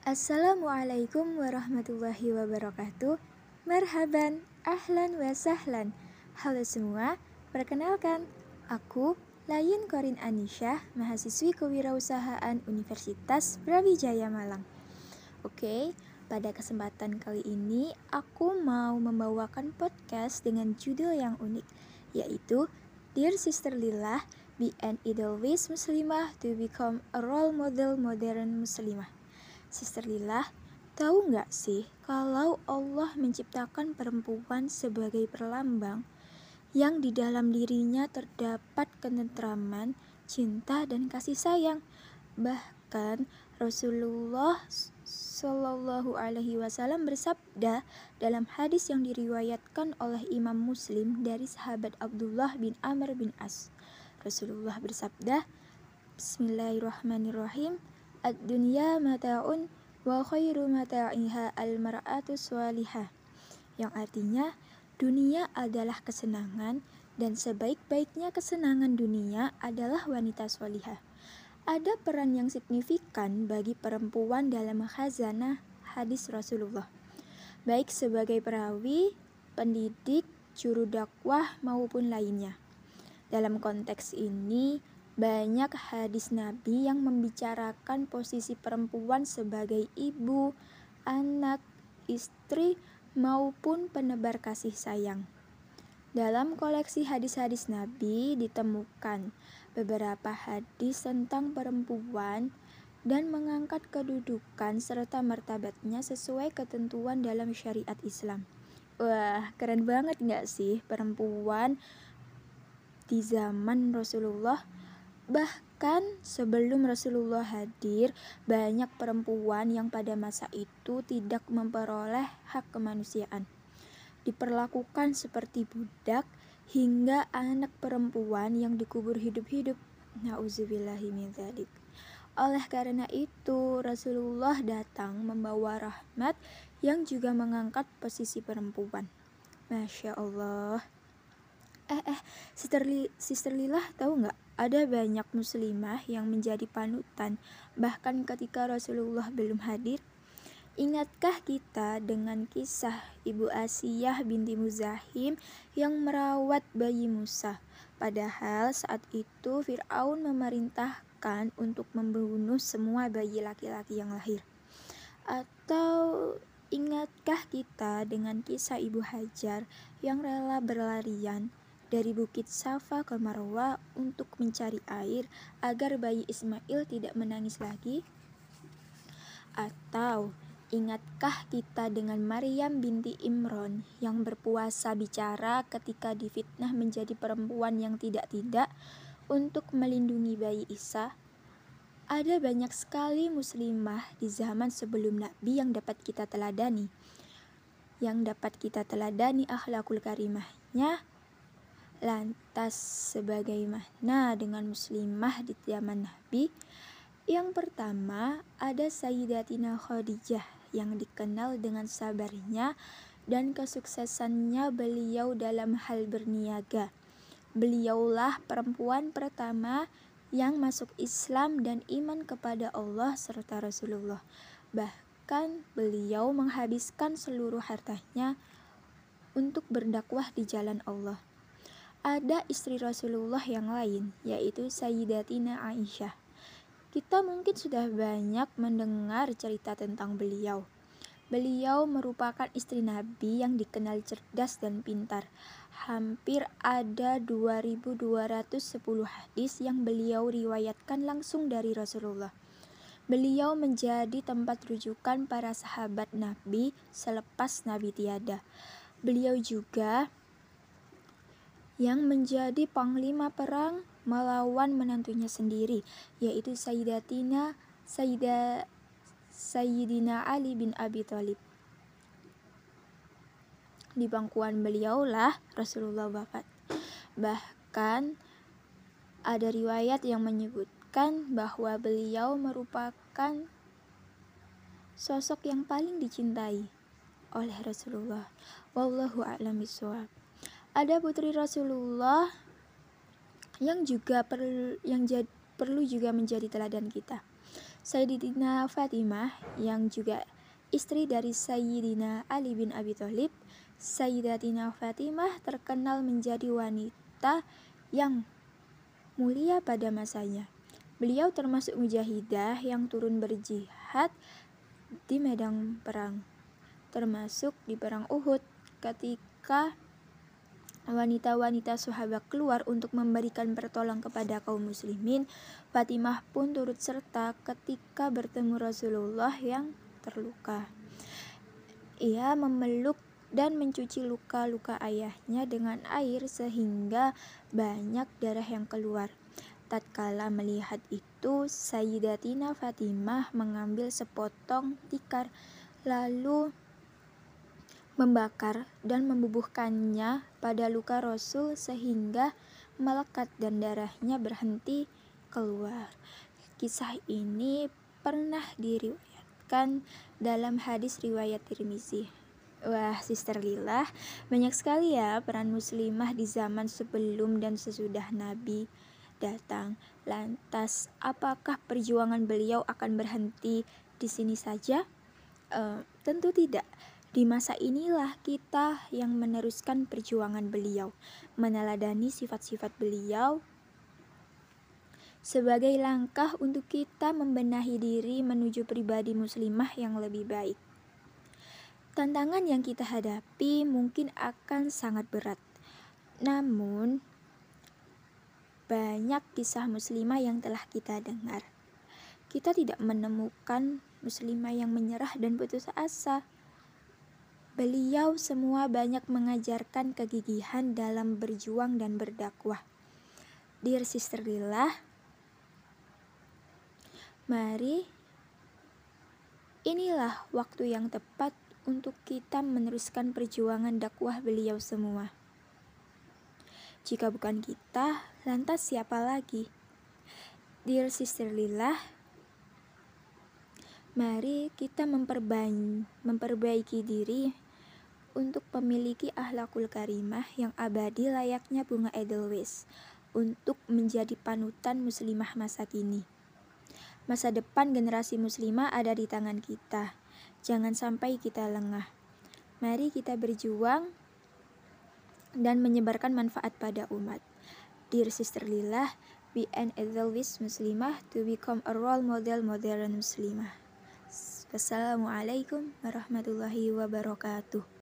Assalamualaikum warahmatullahi wabarakatuh. Marhaban, ahlan wa sahlan. Halo semua, perkenalkan Aku Layin Korin Anisha, mahasiswi kewirausahaan Universitas Brawijaya Malang. Oke, pada kesempatan kali ini aku mau membawakan podcast dengan judul yang unik Yaitu Dear Sister Lillah, be an Edelweiss Muslimah to become a role model modern Muslimah Sister Lila, tahu nggak sih kalau Allah menciptakan perempuan sebagai perlambang yang di dalam dirinya terdapat ketentraman, cinta, dan kasih sayang. Bahkan Rasulullah Shallallahu Alaihi Wasallam bersabda dalam hadis yang diriwayatkan oleh Imam Muslim dari sahabat Abdullah bin Amr bin As. Rasulullah bersabda, Bismillahirrahmanirrahim. Ad-dunya mata'un wa khairu mata'iha al-mar'atu swalihah. Yang artinya dunia adalah kesenangan dan sebaik-baiknya kesenangan dunia adalah wanita swalihah. Ada peran yang signifikan bagi perempuan dalam khazanah hadis Rasulullah. Baik sebagai perawi, pendidik, juru dakwah maupun lainnya. Dalam konteks ini, banyak hadis Nabi yang membicarakan posisi perempuan sebagai ibu, anak, istri, maupun penebar kasih sayang. Dalam koleksi hadis-hadis Nabi ditemukan beberapa hadis tentang perempuan dan mengangkat kedudukan serta martabatnya sesuai ketentuan dalam syariat Islam. Wah, keren banget nggak sih perempuan di zaman Rasulullah? Bahkan sebelum Rasulullah hadir, banyak perempuan yang pada masa itu tidak memperoleh hak kemanusiaan. Diperlakukan seperti budak hingga anak perempuan yang dikubur hidup-hidup. Oleh karena itu, Rasulullah datang membawa rahmat yang juga mengangkat posisi perempuan. Masya Allah. Eh, eh, Sister, Li, Sister Lilah tahu nggak? Ada banyak muslimah yang menjadi panutan, bahkan ketika Rasulullah belum hadir. Ingatkah kita dengan kisah Ibu Asiyah binti Muzahim yang merawat bayi Musa? Padahal saat itu Fir'aun memerintahkan untuk membunuh semua bayi laki-laki yang lahir. Atau ingatkah kita dengan kisah Ibu Hajar yang rela berlarian dari Bukit Safa ke Marwa untuk mencari air agar bayi Ismail tidak menangis lagi? Atau ingatkah kita dengan Maryam binti Imron yang berpuasa bicara ketika difitnah menjadi perempuan yang tidak-tidak untuk melindungi bayi Isa? Ada banyak sekali muslimah di zaman sebelum Nabi yang dapat kita teladani. Yang dapat kita teladani akhlakul karimahnya Lantas sebagaimana dengan muslimah di zaman Nabi? Yang pertama ada Sayyidatina Khadijah yang dikenal dengan sabarnya dan kesuksesannya beliau dalam hal berniaga. Beliaulah perempuan pertama yang masuk Islam dan iman kepada Allah serta Rasulullah. Bahkan beliau menghabiskan seluruh hartanya untuk berdakwah di jalan Allah ada istri Rasulullah yang lain, yaitu Sayyidatina Aisyah. Kita mungkin sudah banyak mendengar cerita tentang beliau. Beliau merupakan istri Nabi yang dikenal cerdas dan pintar. Hampir ada 2210 hadis yang beliau riwayatkan langsung dari Rasulullah. Beliau menjadi tempat rujukan para sahabat Nabi selepas Nabi tiada. Beliau juga yang menjadi panglima perang melawan menantunya sendiri, yaitu Sayyidatina Sayyida, Sayyidina Ali bin Abi Thalib. Di bangkuan beliaulah Rasulullah wafat. Bahkan ada riwayat yang menyebutkan bahwa beliau merupakan sosok yang paling dicintai oleh Rasulullah. Wallahu a'lam bishawab ada putri Rasulullah yang juga perlu yang jad, perlu juga menjadi teladan kita. Sayyidina Fatimah yang juga istri dari Sayyidina Ali bin Abi Thalib, Sayyidatina Fatimah terkenal menjadi wanita yang mulia pada masanya. Beliau termasuk mujahidah yang turun berjihad di medan perang, termasuk di perang Uhud ketika wanita-wanita sahabat keluar untuk memberikan pertolongan kepada kaum muslimin, Fatimah pun turut serta ketika bertemu Rasulullah yang terluka. Ia memeluk dan mencuci luka-luka ayahnya dengan air sehingga banyak darah yang keluar. Tatkala melihat itu, Sayyidatina Fatimah mengambil sepotong tikar lalu membakar dan membubuhkannya pada luka Rasul sehingga melekat dan darahnya berhenti keluar. Kisah ini pernah diriwayatkan dalam hadis riwayat Tirmizi. Wah, Sister Lila, banyak sekali ya peran muslimah di zaman sebelum dan sesudah Nabi datang. Lantas, apakah perjuangan beliau akan berhenti di sini saja? Uh, tentu tidak. Di masa inilah kita yang meneruskan perjuangan beliau, meneladani sifat-sifat beliau sebagai langkah untuk kita membenahi diri menuju pribadi muslimah yang lebih baik. Tantangan yang kita hadapi mungkin akan sangat berat. Namun, banyak kisah muslimah yang telah kita dengar. Kita tidak menemukan muslimah yang menyerah dan putus asa Beliau semua banyak mengajarkan kegigihan dalam berjuang dan berdakwah. Dear Sister Lila, mari inilah waktu yang tepat untuk kita meneruskan perjuangan dakwah beliau semua. Jika bukan kita, lantas siapa lagi? Dear Sister Lila, mari kita memperbaiki, diri untuk memiliki ahlakul karimah yang abadi layaknya bunga edelweiss untuk menjadi panutan muslimah masa kini. Masa depan generasi muslimah ada di tangan kita. Jangan sampai kita lengah. Mari kita berjuang dan menyebarkan manfaat pada umat. Dear Sister Lila, be an edelweiss muslimah to become a role model modern muslimah. Wassalamualaikum warahmatullahi wabarakatuh.